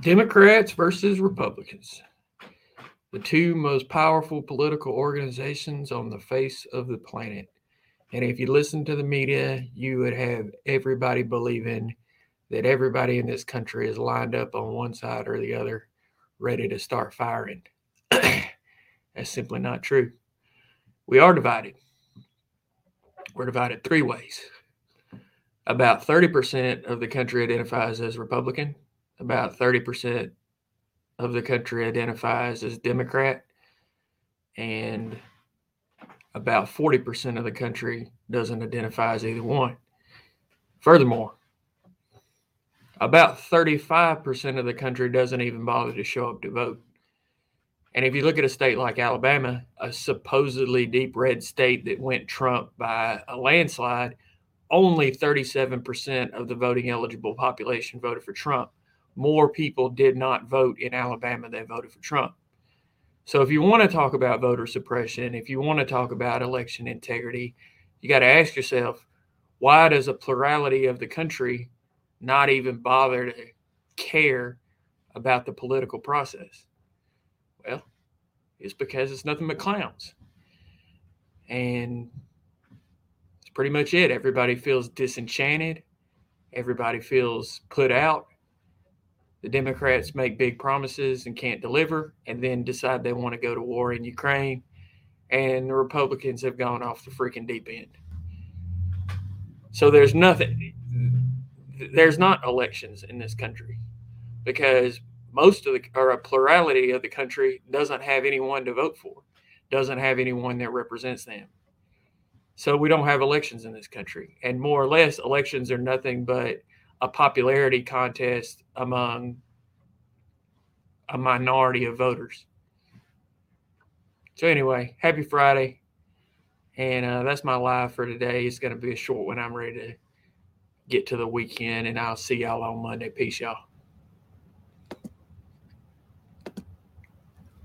Democrats versus Republicans, the two most powerful political organizations on the face of the planet. And if you listen to the media, you would have everybody believing that everybody in this country is lined up on one side or the other, ready to start firing. That's simply not true. We are divided. We're divided three ways. About 30% of the country identifies as Republican, about 30% of the country identifies as Democrat, and about 40% of the country doesn't identify as either one. Furthermore, about 35% of the country doesn't even bother to show up to vote. And if you look at a state like Alabama, a supposedly deep red state that went Trump by a landslide, only 37% of the voting eligible population voted for Trump more people did not vote in Alabama than voted for Trump. So if you want to talk about voter suppression, if you want to talk about election integrity, you got to ask yourself, why does a plurality of the country not even bother to care about the political process? Well, it's because it's nothing but clowns. And it's pretty much it. Everybody feels disenchanted. Everybody feels put out. The Democrats make big promises and can't deliver, and then decide they want to go to war in Ukraine. And the Republicans have gone off the freaking deep end. So there's nothing, there's not elections in this country because most of the, or a plurality of the country doesn't have anyone to vote for, doesn't have anyone that represents them. So we don't have elections in this country. And more or less, elections are nothing but a popularity contest among a minority of voters. So anyway, happy Friday, and uh, that's my live for today. It's going to be a short one. I'm ready to get to the weekend, and I'll see y'all on Monday. Peace, y'all.